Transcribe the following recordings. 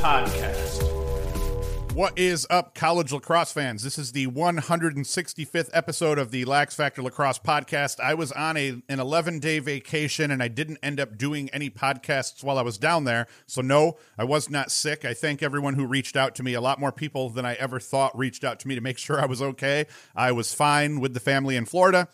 Podcast. What is up, college lacrosse fans? This is the 165th episode of the Lax Factor Lacrosse Podcast. I was on a, an 11 day vacation and I didn't end up doing any podcasts while I was down there. So, no, I was not sick. I thank everyone who reached out to me. A lot more people than I ever thought reached out to me to make sure I was okay. I was fine with the family in Florida,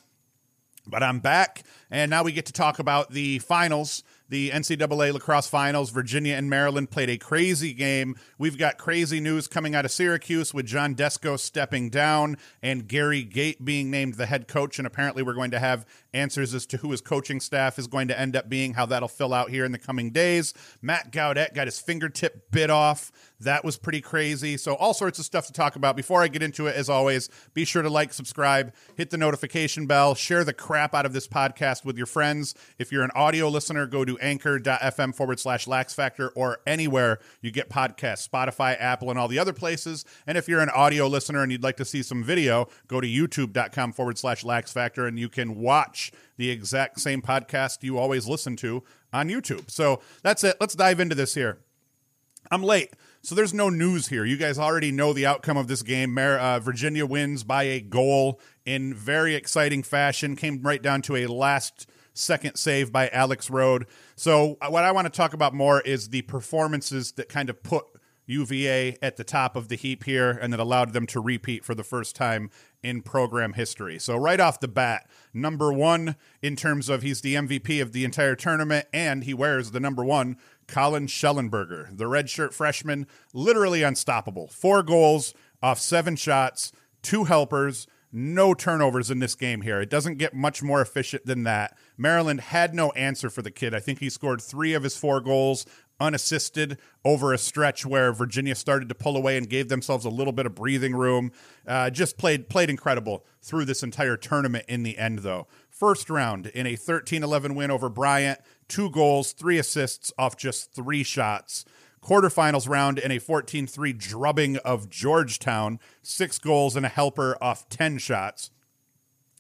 but I'm back. And now we get to talk about the finals the NCAA lacrosse finals. Virginia and Maryland played a crazy game. We've got crazy news coming out of Syracuse with John Desko stepping down and Gary Gait being named the head coach. And apparently, we're going to have answers as to who his coaching staff is going to end up being, how that'll fill out here in the coming days. Matt Gaudet got his fingertip bit off. That was pretty crazy. So, all sorts of stuff to talk about. Before I get into it, as always, be sure to like, subscribe, hit the notification bell, share the crap out of this podcast with your friends. If you're an audio listener, go to anchor.fm forward slash lax factor or anywhere you get podcasts, Spotify, Apple, and all the other places. And if you're an audio listener and you'd like to see some video, go to youtube.com forward slash lax factor and you can watch the exact same podcast you always listen to on YouTube. So that's it. Let's dive into this here. I'm late. So there's no news here. You guys already know the outcome of this game. Uh, Virginia wins by a goal in very exciting fashion. Came right down to a last second save by Alex Rode. So uh, what I want to talk about more is the performances that kind of put UVA at the top of the heap here and that allowed them to repeat for the first time in program history. So right off the bat, number 1 in terms of he's the MVP of the entire tournament and he wears the number 1 Colin Shellenberger, the redshirt freshman, literally unstoppable. 4 goals off 7 shots, 2 helpers, no turnovers in this game here. It doesn't get much more efficient than that. Maryland had no answer for the kid. I think he scored three of his four goals unassisted over a stretch where Virginia started to pull away and gave themselves a little bit of breathing room. Uh, just played played incredible through this entire tournament in the end, though. First round in a 13 11 win over Bryant, two goals, three assists off just three shots quarterfinals round in a 14 3 drubbing of Georgetown, six goals and a helper off 10 shots.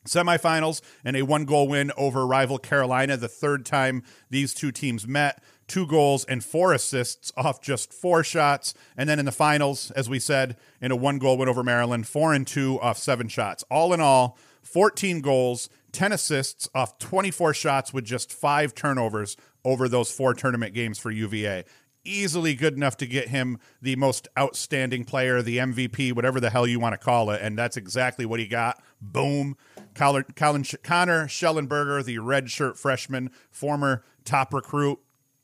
Semifinals and a one goal win over rival Carolina, the third time these two teams met. Two goals and four assists off just four shots. And then in the finals, as we said, in a one goal win over Maryland, four and two off seven shots. All in all, 14 goals, 10 assists off 24 shots with just five turnovers over those four tournament games for UVA easily good enough to get him the most outstanding player, the MVP, whatever the hell you want to call it. And that's exactly what he got. Boom. Colin, Colin Connor Shellenberger, the red shirt freshman, former top recruit.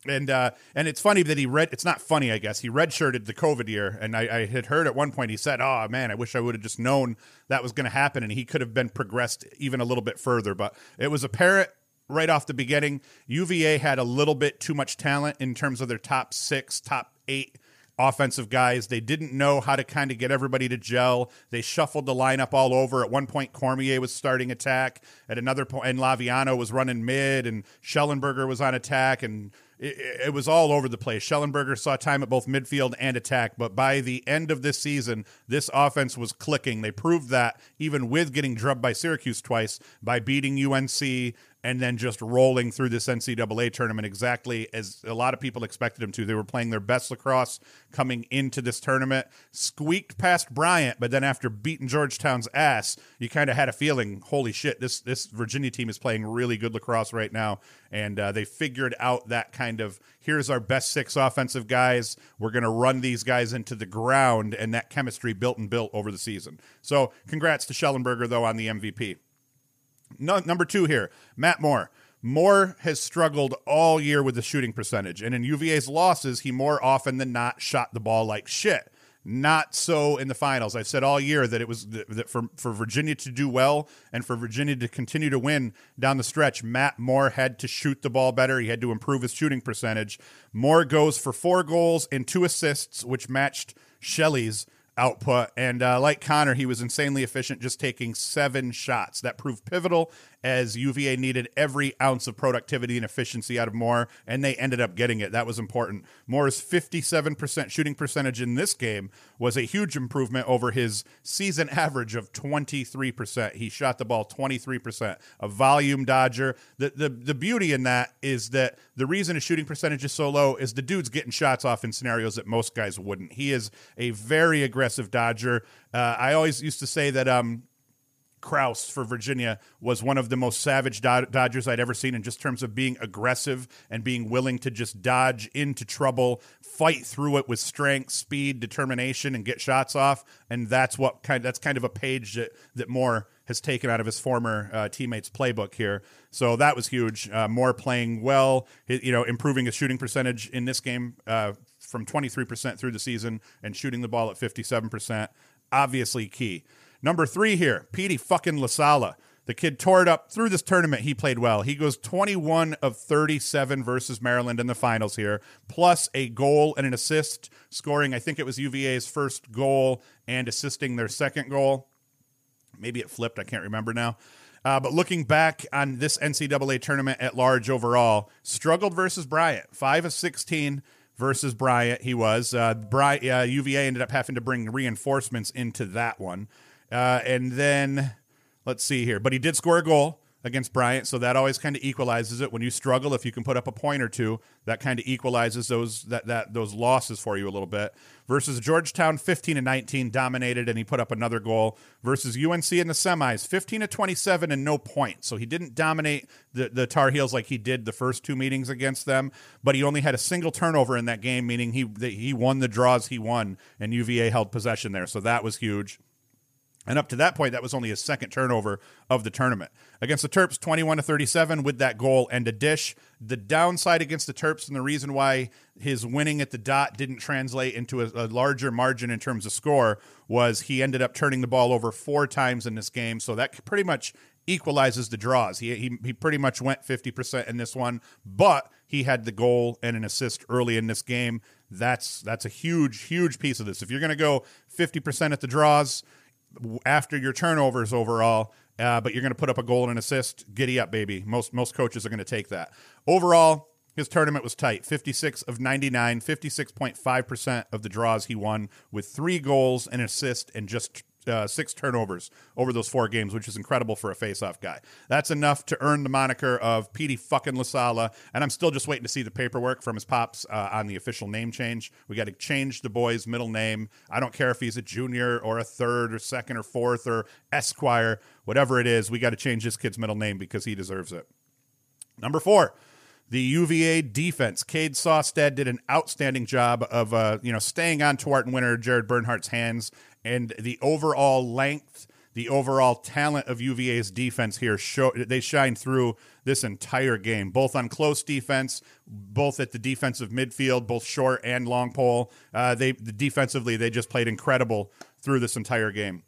And uh, and it's funny that he read. It's not funny, I guess. He redshirted the COVID year, and I, I had heard at one point he said, "Oh man, I wish I would have just known that was going to happen, and he could have been progressed even a little bit further." But it was apparent right off the beginning, UVA had a little bit too much talent in terms of their top six, top eight offensive guys. They didn't know how to kind of get everybody to gel. They shuffled the lineup all over. At one point, Cormier was starting attack. At another point, and Laviano was running mid, and Shellenberger was on attack, and it, it, was all over the place. Shellenberger saw time at both midfield and attack, but by the end of this season, this offense was clicking. They proved that even with getting drubbed by Syracuse twice by beating UNC, and then just rolling through this NCAA tournament exactly as a lot of people expected them to. They were playing their best lacrosse coming into this tournament, squeaked past Bryant, but then after beating Georgetown's ass, you kind of had a feeling, holy shit, this this Virginia team is playing really good lacrosse right now, and uh, they figured out that kind of here's our best six offensive guys. We're going to run these guys into the ground, and that chemistry built and built over the season. So, congrats to Shellenberger though on the MVP. No, number two here, Matt Moore. Moore has struggled all year with the shooting percentage, and in UVA's losses, he more often than not shot the ball like shit. Not so in the finals. I've said all year that it was that for for Virginia to do well and for Virginia to continue to win down the stretch, Matt Moore had to shoot the ball better. He had to improve his shooting percentage. Moore goes for four goals and two assists, which matched Shelley's output. And uh, like Connor, he was insanely efficient, just taking seven shots. That proved pivotal as UVA needed every ounce of productivity and efficiency out of Moore, and they ended up getting it. That was important. Moore's 57% shooting percentage in this game was a huge improvement over his season average of 23%. He shot the ball 23%, a volume dodger. The, the, the beauty in that is that the reason his shooting percentage is so low is the dude's getting shots off in scenarios that most guys wouldn't. He is a very aggressive dodger. Uh, I always used to say that um, Kraus for Virginia was one of the most savage Dodgers I'd ever seen in just terms of being aggressive and being willing to just dodge into trouble, fight through it with strength, speed, determination, and get shots off. And that's what kind. That's kind of a page that that Moore has taken out of his former uh, teammates' playbook here. So that was huge. Uh, Moore playing well, you know, improving his shooting percentage in this game uh, from 23% through the season and shooting the ball at 57%. Obviously key. Number three here, Petey fucking LaSalla. The kid tore it up through this tournament. He played well. He goes 21 of 37 versus Maryland in the finals here, plus a goal and an assist, scoring, I think it was UVA's first goal and assisting their second goal. Maybe it flipped. I can't remember now. Uh, but looking back on this NCAA tournament at large overall, struggled versus Bryant. 5 of 16 versus Bryant, he was. Uh, uh, UVA ended up having to bring reinforcements into that one. Uh, and then let's see here. But he did score a goal against Bryant, so that always kind of equalizes it. When you struggle, if you can put up a point or two, that kind of equalizes those that that those losses for you a little bit. Versus Georgetown, 15 and 19 dominated, and he put up another goal. Versus UNC in the semis, 15 to 27 and no point. So he didn't dominate the the Tar Heels like he did the first two meetings against them, but he only had a single turnover in that game, meaning he he won the draws he won, and UVA held possession there. So that was huge. And up to that point, that was only his second turnover of the tournament. Against the Terps, 21 to 37 with that goal and a dish. The downside against the Terps and the reason why his winning at the dot didn't translate into a, a, larger margin in terms of score was he ended up turning the ball over four times in this game. So that pretty much equalizes the draws. He, he, he pretty much went 50% in this one, but he had the goal and an assist early in this game. That's that's a huge, huge piece of this. If you're going to go 50% at the draws, after your turnovers overall, uh, but you're going to put up a goal and an assist. Giddy up, baby. Most most coaches are going to take that. Overall, his tournament was tight 56 of 99, 56.5% of the draws he won with three goals and assist and just uh, six turnovers over those four games, which is incredible for a face-off guy. That's enough to earn the moniker of Petey fucking LaSalla, and I'm still just waiting to see the paperwork from his pops uh, on the official name change. We got to change the boy's middle name. I don't care if he's a junior or a third or second or fourth or Esquire, whatever it is. We got to change this kid's middle name because he deserves it. Number four. The UVA defense, Cade Saustad did an outstanding job of, uh, you know, staying on Tewaaraton winner Jared Bernhardt's hands and the overall length, the overall talent of UVA's defense here show they shine through this entire game, both on close defense, both at the defensive midfield, both short and long pole. Uh, they defensively they just played incredible through this entire game.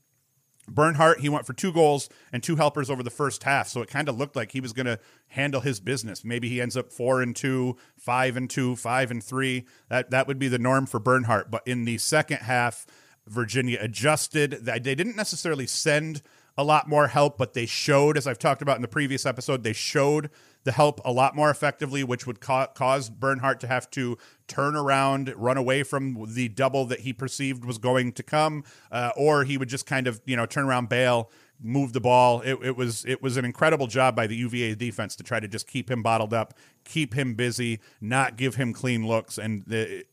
Bernhardt, he went for two goals and two helpers over the first half, so it kind of looked like he was going to handle his business. Maybe he ends up four and two, five and two, five and three. That that would be the norm for Bernhardt. But in the second half, Virginia adjusted. That they didn't necessarily send a lot more help, but they showed, as I've talked about in the previous episode, they showed the help a lot more effectively, which would ca- cause Bernhardt to have to turn around, run away from the double that he perceived was going to come, uh, or he would just kind of you know turn around, bail, move the ball. It, it was it was an incredible job by the UVA defense to try to just keep him bottled up, keep him busy, not give him clean looks, and the,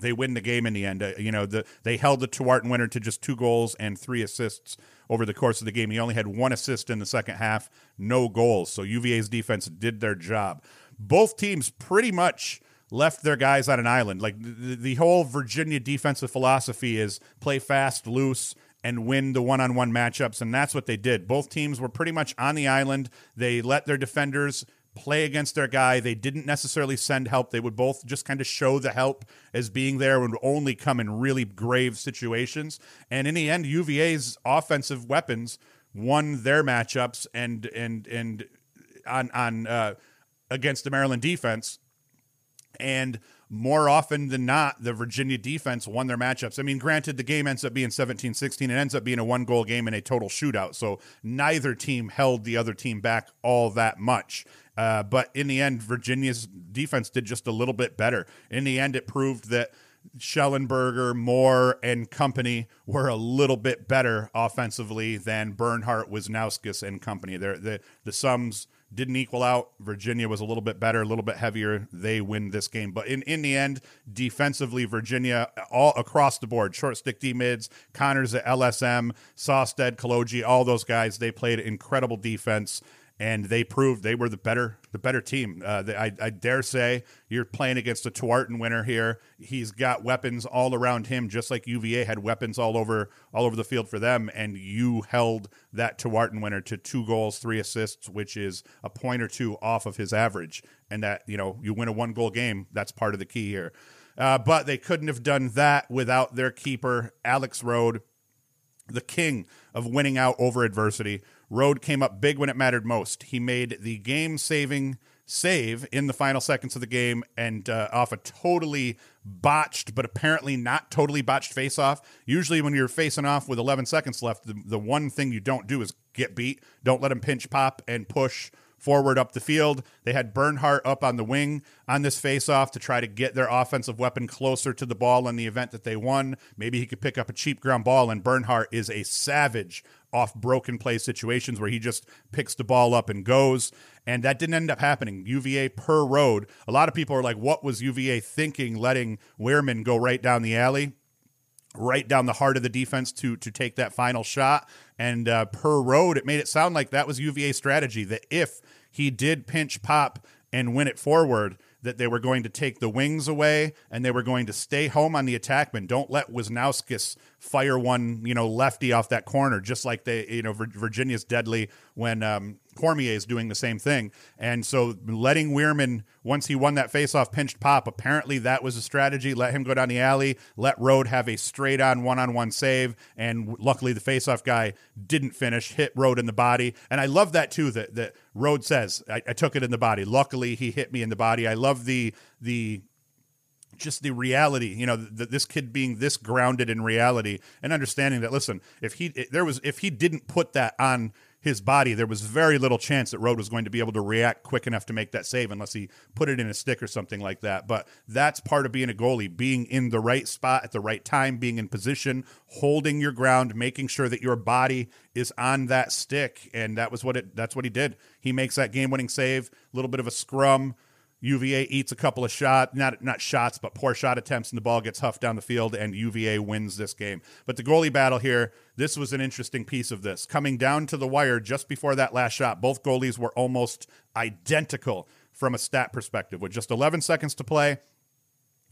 they win the game in the end. Uh, you know, the, they held the Tewaaraton winner to just two goals and three assists over the course of the game. He only had one assist in the second half, no goals. So UVA's defense did their job. Both teams pretty much left their guys on an island. Like the, the whole Virginia defensive philosophy is play fast, loose, and win the one on one matchups. And that's what they did. Both teams were pretty much on the island. They let their defenders play against their guy. They didn't necessarily send help. They would both just kind of show the help as being there and would only come in really grave situations. And in the end, UVA's offensive weapons won their matchups and and and on on uh, against the Maryland defense. And more often than not, the Virginia defense won their matchups. I mean, granted, the game ends up being 17 16. It ends up being a one goal game and a total shootout. So neither team held the other team back all that much. Uh, but in the end, Virginia's defense did just a little bit better. In the end, it proved that Shellenberger, Moore, and company were a little bit better offensively than Bernhardt, Wisnauskas, and company. The the sums didn't equal out. Virginia was a little bit better, a little bit heavier. They win this game. But in, in the end, defensively, Virginia all across the board, short stick D mids, Conners at LSM, Saustad, Kaloji, all those guys, they played incredible defense and they proved they were the better the better team. Uh, I, I, dare say you're playing against a Tewaaraton winner here. He's got weapons all around him, just like UVA had weapons all over all over the field for them. And you held that Tewaaraton winner to two goals, three assists, which is a point or two off of his average. And that you know you win a one goal game. That's part of the key here. Uh, but they couldn't have done that without their keeper, Alex Rode, the king of winning out over adversity. Rode came up big when it mattered most. He made the game saving save in the final seconds of the game and uh, off a totally botched, but apparently not totally botched face off. Usually, when you're facing off with 11 seconds left, the, the one thing you don't do is get beat. Don't let him pinch pop and push forward up the field. They had Bernhardt up on the wing on this faceoff to try to get their offensive weapon closer to the ball in the event that they won. Maybe he could pick up a cheap ground ball, and Bernhardt is a savage off broken play situations where he just picks the ball up and goes. And that didn't end up happening. UVA per Rode. A lot of people are like, what was UVA thinking letting Wierman go right down the alley? Right down the heart of the defense to to take that final shot. And uh, per Rode, it made it sound like that was UVA strategy. That if he did pinch pop and win it forward, that they were going to take the wings away and they were going to stay home on the attackman. Don't let Wisnauskas fire one, you know, lefty off that corner, just like they, you know, Virginia's deadly when um, Cormier is doing the same thing. And so letting Wierman, once he won that faceoff, pinched pop, apparently that was a strategy. Let him go down the alley, let Rode have a straight on one on one save. And luckily the faceoff guy didn't finish, hit Rode in the body. And I love that too, that, that Rode says, I, I took it in the body. Luckily he hit me in the body. I love the, the, just the reality, you know, that this kid being this grounded in reality and understanding that, listen, if he there was if he didn't put that on his body, there was very little chance that Rode was going to be able to react quick enough to make that save unless he put it in a stick or something like that. But that's part of being a goalie, being in the right spot at the right time, being in position, holding your ground, making sure that your body is on that stick. And that was what it that's what he did. He makes that game winning save, a little bit of a scrum, UVA eats a couple of shots, not not shots, but poor shot attempts, and the ball gets huffed down the field, and UVA wins this game. But the goalie battle here, this was an interesting piece of this. Coming down to the wire just before that last shot, both goalies were almost identical from a stat perspective. With just 11 seconds to play,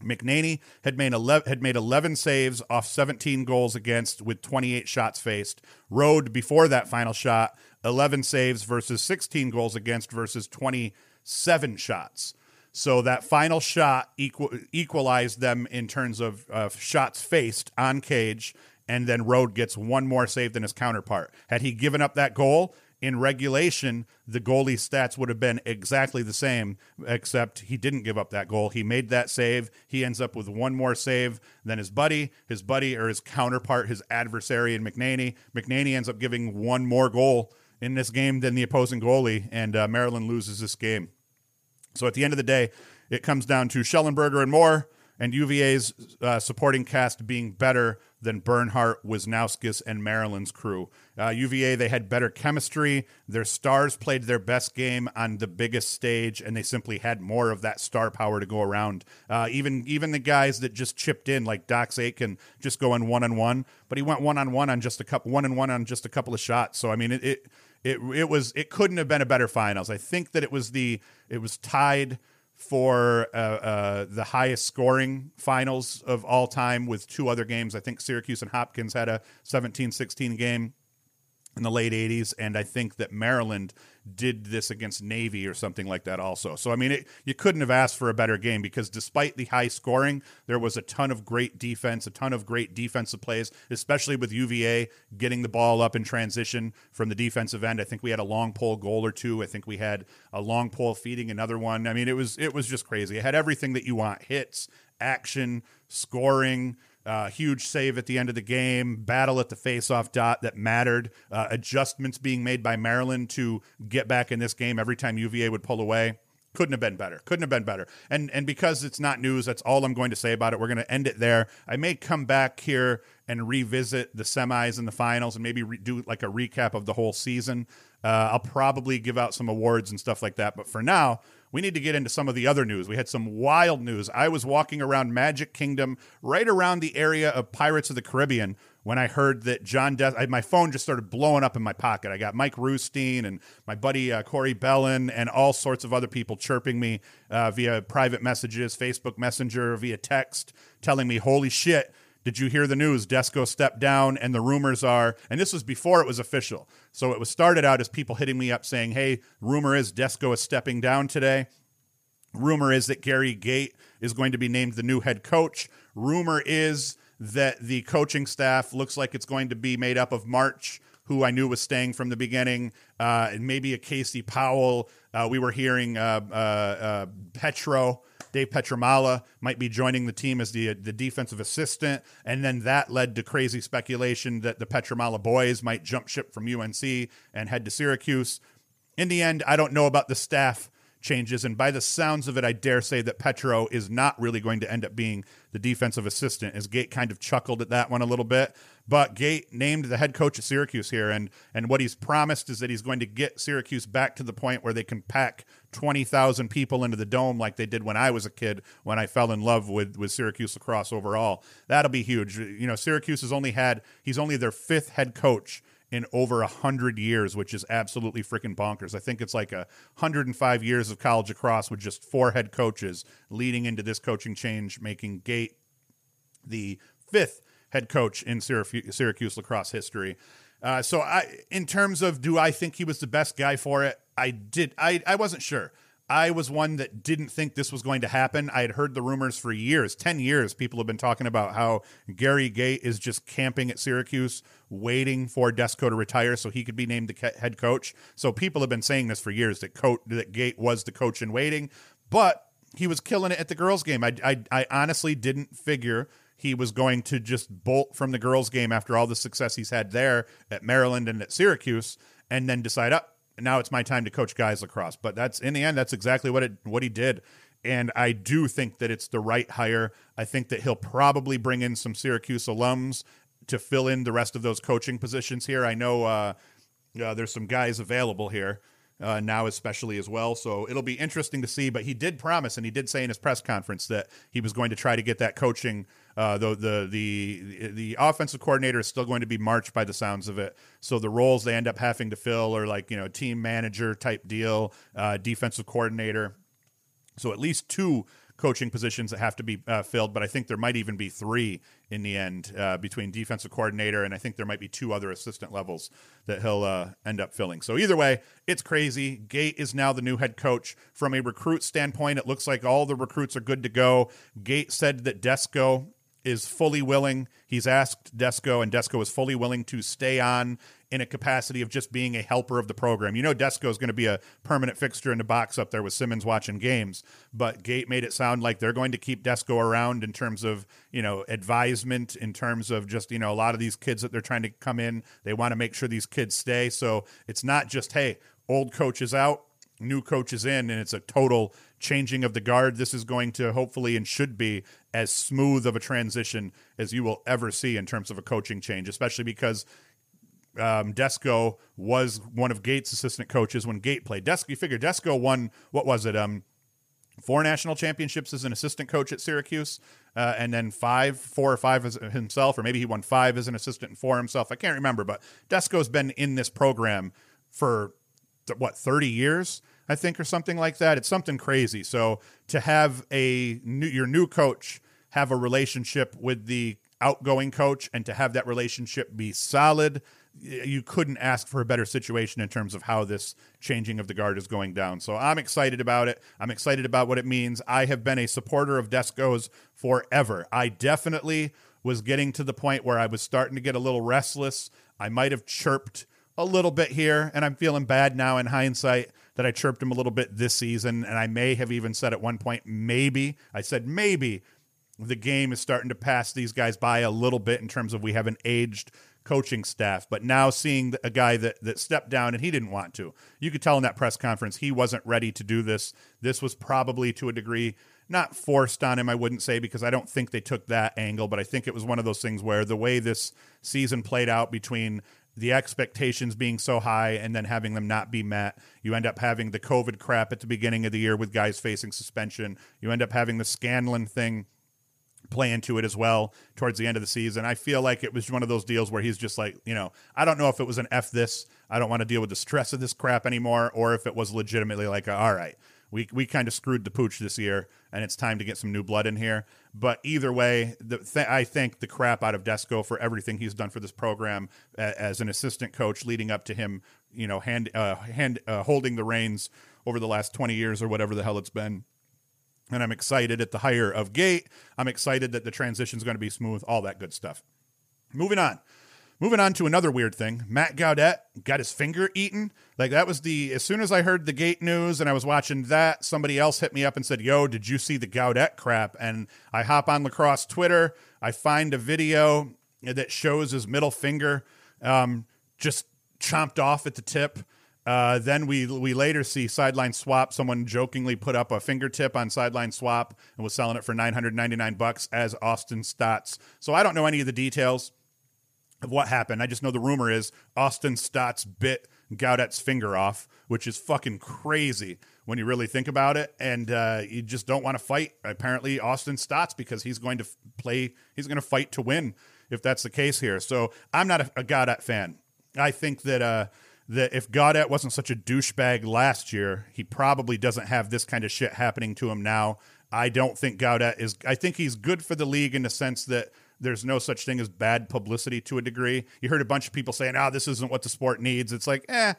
McNaney had made 11, had made 11 saves off 17 goals against with 28 shots faced. Rode before that final shot, 11 saves versus 16 goals against versus 27 shots. So that final shot equal, equalized them in terms of uh, shots faced on cage, and then Rode gets one more save than his counterpart. Had he given up that goal in regulation, the goalie stats would have been exactly the same, except he didn't give up that goal. He made that save. He ends up with one more save than his buddy. His buddy or his counterpart, his adversary in McNaney. McNaney ends up giving one more goal in this game than the opposing goalie, and uh, Maryland loses this game. So at the end of the day, it comes down to Shellenberger and Moore and UVA's uh, supporting cast being better than Bernhardt, Wisnauskas, and Maryland's crew. Uh, UVA, they had better chemistry. Their stars played their best game on the biggest stage, and they simply had more of that star power to go around. Uh, even even the guys that just chipped in, like Dox Aitken, just going one on one, but he went one on one on just a couple, one and one on just a couple of shots. So I mean, it, it it it was it couldn't have been a better finals. I think that it was the it was tied for uh, uh, the highest scoring finals of all time with two other games. I think Syracuse and Hopkins had a 17 16 game in the late 80s. And I think that Maryland did this against Navy or something like that also. So I mean, it, you couldn't have asked for a better game because despite the high scoring, there was a ton of great defense, a ton of great defensive plays, especially with UVA getting the ball up in transition from the defensive end. I think we had a long pole goal or two. I think we had a long pole feeding another one. I mean, it was it was just crazy. It had everything that you want: hits, action, scoring. Uh, huge save at the end of the game, battle at the faceoff dot that mattered, uh, adjustments being made by Maryland to get back in this game every time UVA would pull away. Couldn't have been better. Couldn't have been better. And and because it's not news, that's all I'm going to say about it. We're going to end it there. I may come back here and revisit the semis and the finals and maybe re- do like a recap of the whole season. Uh, I'll probably give out some awards and stuff like that. But for now, we need to get into some of the other news. We had some wild news. I was walking around Magic Kingdom, right around the area of Pirates of the Caribbean, when I heard that John Des- I, my phone just started blowing up in my pocket. I got Mike Roosteen and my buddy uh, Corey Bellin and all sorts of other people chirping me uh, via private messages, Facebook Messenger, via text, telling me, "Holy shit." Did you hear the news? Desko stepped down, and the rumors are, and this was before it was official. So it was started out as people hitting me up saying, "Hey, rumor is Desko is stepping down today." Rumor is that Gary Gait is going to be named the new head coach. Rumor is that the coaching staff looks like it's going to be made up of March, who I knew was staying from the beginning, uh, and maybe a Casey Powell. Uh, we were hearing uh, uh, uh Petro. Dave Pietramala might be joining the team as the the defensive assistant, and then that led to crazy speculation that the Pietramala boys might jump ship from UNC and head to Syracuse. In the end, I don't know about the staff changes. And by the sounds of it, I dare say that Petro is not really going to end up being the defensive assistant, as Gait kind of chuckled at that one a little bit. But Gait named the head coach of Syracuse here, and and what he's promised is that he's going to get Syracuse back to the point where they can pack twenty thousand people into the dome like they did when I was a kid when I fell in love with with Syracuse lacrosse overall. That'll be huge. You know, Syracuse has only had he's only their fifth head coach in over a hundred years, which is absolutely freaking bonkers. I think it's like a hundred and five years of college lacrosse with just four head coaches leading into this coaching change, making Gait the fifth head coach in Syracuse, Syracuse lacrosse history. Uh, so, I, in terms of do I think he was the best guy for it? I did. I, I wasn't sure. I was one that didn't think this was going to happen. I had heard the rumors for years, 10 years. People have been talking about how Gary Gait is just camping at Syracuse, waiting for Desko to retire so he could be named the head coach. So people have been saying this for years that, that Gait was the coach in waiting, but he was killing it at the girls' game. I, I, I honestly didn't figure he was going to just bolt from the girls' game after all the success he's had there at Maryland and at Syracuse and then decide, up. Oh, now it's my time to coach guys lacrosse. But that's in the end, that's exactly what it what he did. And I do think that it's the right hire. I think that he'll probably bring in some Syracuse alums to fill in the rest of those coaching positions here. I know uh, uh, there's some guys available here uh, now, especially as well. So it'll be interesting to see. But he did promise, and he did say in his press conference that he was going to try to get that coaching uh, the, the the the offensive coordinator is still going to be March by the sounds of it. So the roles they end up having to fill are like you know team manager type deal, uh, defensive coordinator. So at least two coaching positions that have to be uh, filled, but I think there might even be three in the end uh, between defensive coordinator and I think there might be two other assistant levels that he'll uh, end up filling. So either way, it's crazy. Gait is now the new head coach. From a recruit standpoint, it looks like all the recruits are good to go. Gait said that Desko is fully willing. He's asked Desko, and Desko is fully willing to stay on in a capacity of just being a helper of the program. You know, Desko is going to be a permanent fixture in the box up there with Simmons watching games, but Gait made it sound like they're going to keep Desko around in terms of, you know, advisement, in terms of just, you know, a lot of these kids that they're trying to come in, they want to make sure these kids stay. So it's not just, hey, old coach is out, new coach is in, and it's a total changing of the guard. This is going to hopefully and should be as smooth of a transition as you will ever see in terms of a coaching change, especially because um, Desko was one of Gait's assistant coaches when Gait played. Desko, you figure Desko won what was it? Um, four national championships as an assistant coach at Syracuse, uh, and then five, four or five as himself, or maybe he won five as an assistant and four himself. I can't remember, but Desko's been in this program for what thirty years. I think, or something like that. It's something crazy. So to have a new, your new coach have a relationship with the outgoing coach and to have that relationship be solid, you couldn't ask for a better situation in terms of how this changing of the guard is going down. So I'm excited about it. I'm excited about what it means. I have been a supporter of Desko's forever. I definitely was getting to the point where I was starting to get a little restless. I might have chirped a little bit here, and I'm feeling bad now in hindsight that I chirped him a little bit this season. And I may have even said at one point, maybe, I said maybe the game is starting to pass these guys by a little bit in terms of we have an aged coaching staff. But now seeing a guy that that stepped down and he didn't want to, you could tell in that press conference he wasn't ready to do this. This was probably to a degree not forced on him, I wouldn't say, because I don't think they took that angle. But I think it was one of those things where the way this season played out between the expectations being so high and then having them not be met. You end up having the COVID crap at the beginning of the year with guys facing suspension. You end up having the Scanlon thing play into it as well towards the end of the season. I feel like it was one of those deals where he's just like, you know, I don't know if it was an F this, I don't want to deal with the stress of this crap anymore, or if it was legitimately like, all right, we, we kind of screwed the pooch this year and it's time to get some new blood in here. But either way, the th- I thank the crap out of Desko for everything he's done for this program as an assistant coach leading up to him, you know, hand, uh, hand, uh, holding the reins over the last 20 years or whatever the hell it's been and I'm excited at the hire of Gait. I'm excited that the transition is going to be smooth, all that good stuff. Moving on. Moving on to another weird thing. Matt Gaudet got his finger eaten. Like that was the as soon as I heard the Gait news and I was watching that, somebody else hit me up and said, Yo, did you see the Gaudet crap? And I hop on lacrosse Twitter, I find a video that shows his middle finger um, just chomped off at the tip. Uh, then we we later see sideline swap. Someone jokingly put up a fingertip on sideline swap and was selling it for 999 bucks as Austin Staats. So I don't know any of the details of what happened. I just know the rumor is Austin Staats bit Gaudet's finger off, which is fucking crazy when you really think about it. And uh, you just don't want to fight. Apparently, Austin Staats because he's going to play. He's going to fight to win if that's the case here. So I'm not a, a Gaudet fan. I think that. Uh, that if Gaudet wasn't such a douchebag last year, he probably doesn't have this kind of shit happening to him now. I don't think Gaudet is. I think he's good for the league in the sense that there's no such thing as bad publicity to a degree. You heard a bunch of people saying, "Ah, this isn't what the sport needs." It's like, eh,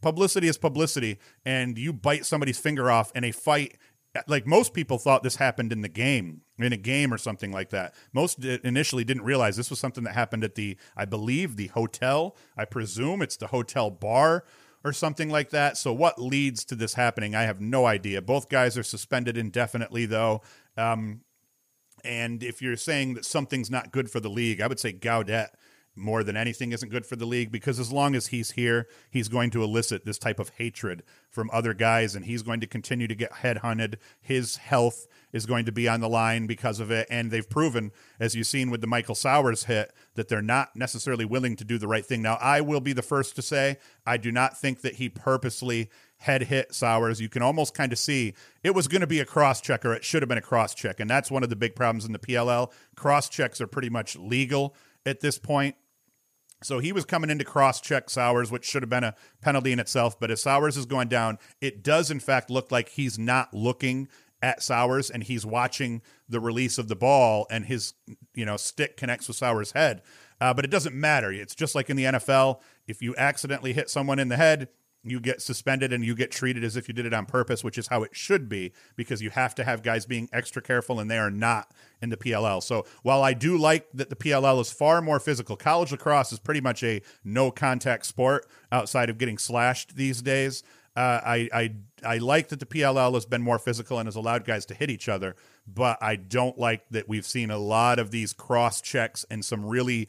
publicity is publicity, and you bite somebody's finger off in a fight. Like most people thought this happened in the game in a game or something like that. Most initially didn't realize this was something that happened at the i believe the hotel. I presume it's the hotel bar or something like that. So what leads to this happening? I have no idea. Both guys are suspended indefinitely though. Um, and if you're saying that something's not good for the league i would say gaudet more than anything isn't good for the league because as long as he's here, he's going to elicit this type of hatred from other guys and he's going to continue to get headhunted. His health is going to be on the line because of it. And they've proven, as you've seen with the Michael Sowers hit, that they're not necessarily willing to do the right thing. Now, I will be the first to say, I do not think that he purposely head hit Sowers. You can almost kind of see it was going to be a cross check or it should have been a cross check. And that's one of the big problems in the PLL. Cross checks are pretty much legal at this point. So he was coming in to cross check Sowers, which should have been a penalty in itself. But as Sowers is going down, it does in fact look like he's not looking at Sowers and he's watching the release of the ball and his you know stick connects with Sowers' head. Uh, but it doesn't matter. It's just like in the NFL. If you accidentally hit someone in the head, you get suspended and you get treated as if you did it on purpose, which is how it should be because you have to have guys being extra careful and they are not in the PLL. So while I do like that the PLL is far more physical, college lacrosse is pretty much a no contact sport outside of getting slashed these days. Uh, I, I I like that the PLL has been more physical and has allowed guys to hit each other, but I don't like that we've seen a lot of these cross checks and some really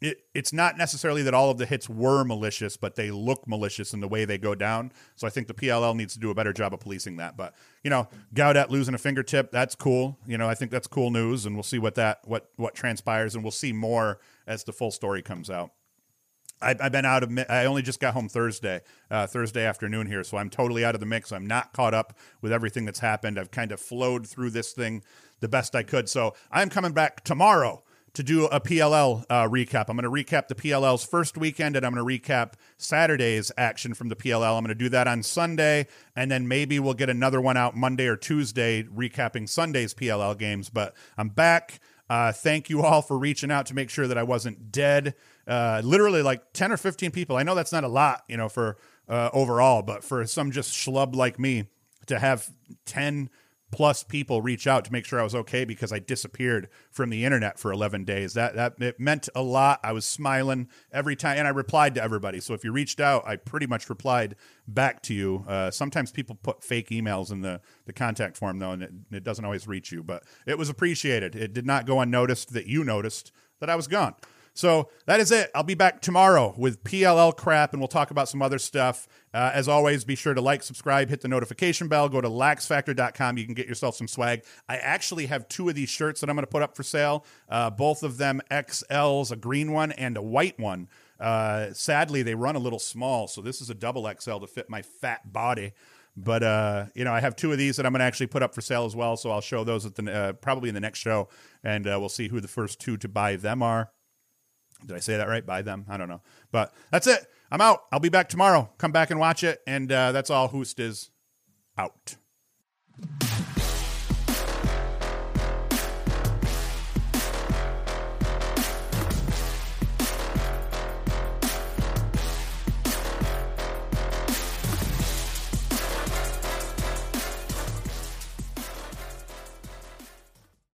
it, it's not necessarily that all of the hits were malicious, but they look malicious in the way they go down. So I think the PLL needs to do a better job of policing that. But you know, Gaudet losing a fingertip, that's cool. You know, I think that's cool news, and we'll see what that what what transpires, and we'll see more as the full story comes out. I, I've been out of. I only just got home Thursday, uh, Thursday afternoon here, so I'm totally out of the mix. I'm not caught up with everything that's happened. I've kind of flowed through this thing the best I could. So I'm coming back tomorrow to do a PLL uh, recap. I'm going to recap the PLL's first weekend, and I'm going to recap Saturday's action from the PLL. I'm going to do that on Sunday, and then maybe we'll get another one out Monday or Tuesday recapping Sunday's PLL games. But I'm back. Uh, thank you all for reaching out to make sure that I wasn't dead. Uh, literally like 10 or 15 people. I know that's not a lot, you know, for uh, overall, but for some just schlub like me to have 10 plus people reach out to make sure I was okay because I disappeared from the internet for 11 days. That that it meant a lot. I was smiling every time, and I replied to everybody. So if you reached out, I pretty much replied back to you. Uh, sometimes people put fake emails in the the contact form though, and it, it doesn't always reach you. But it was appreciated. It did not go unnoticed that you noticed that I was gone. So that is it. I'll be back tomorrow with PLL crap, and we'll talk about some other stuff. Uh, as always, be sure to like, subscribe, hit the notification bell, go to laxfactor.com. You can get yourself some swag. I actually have two of these shirts that I'm going to put up for sale, uh, both of them XLs, a green one and a white one. Uh, sadly, they run a little small, so this is a double XL to fit my fat body. But uh, you know, I have two of these that I'm going to actually put up for sale as well. So I'll show those at the uh, probably in the next show, and uh, we'll see who the first two to buy them are. Did I say that right? By them? I don't know. But that's it. I'm out. I'll be back tomorrow. Come back and watch it. And uh, that's all. Hoost is out.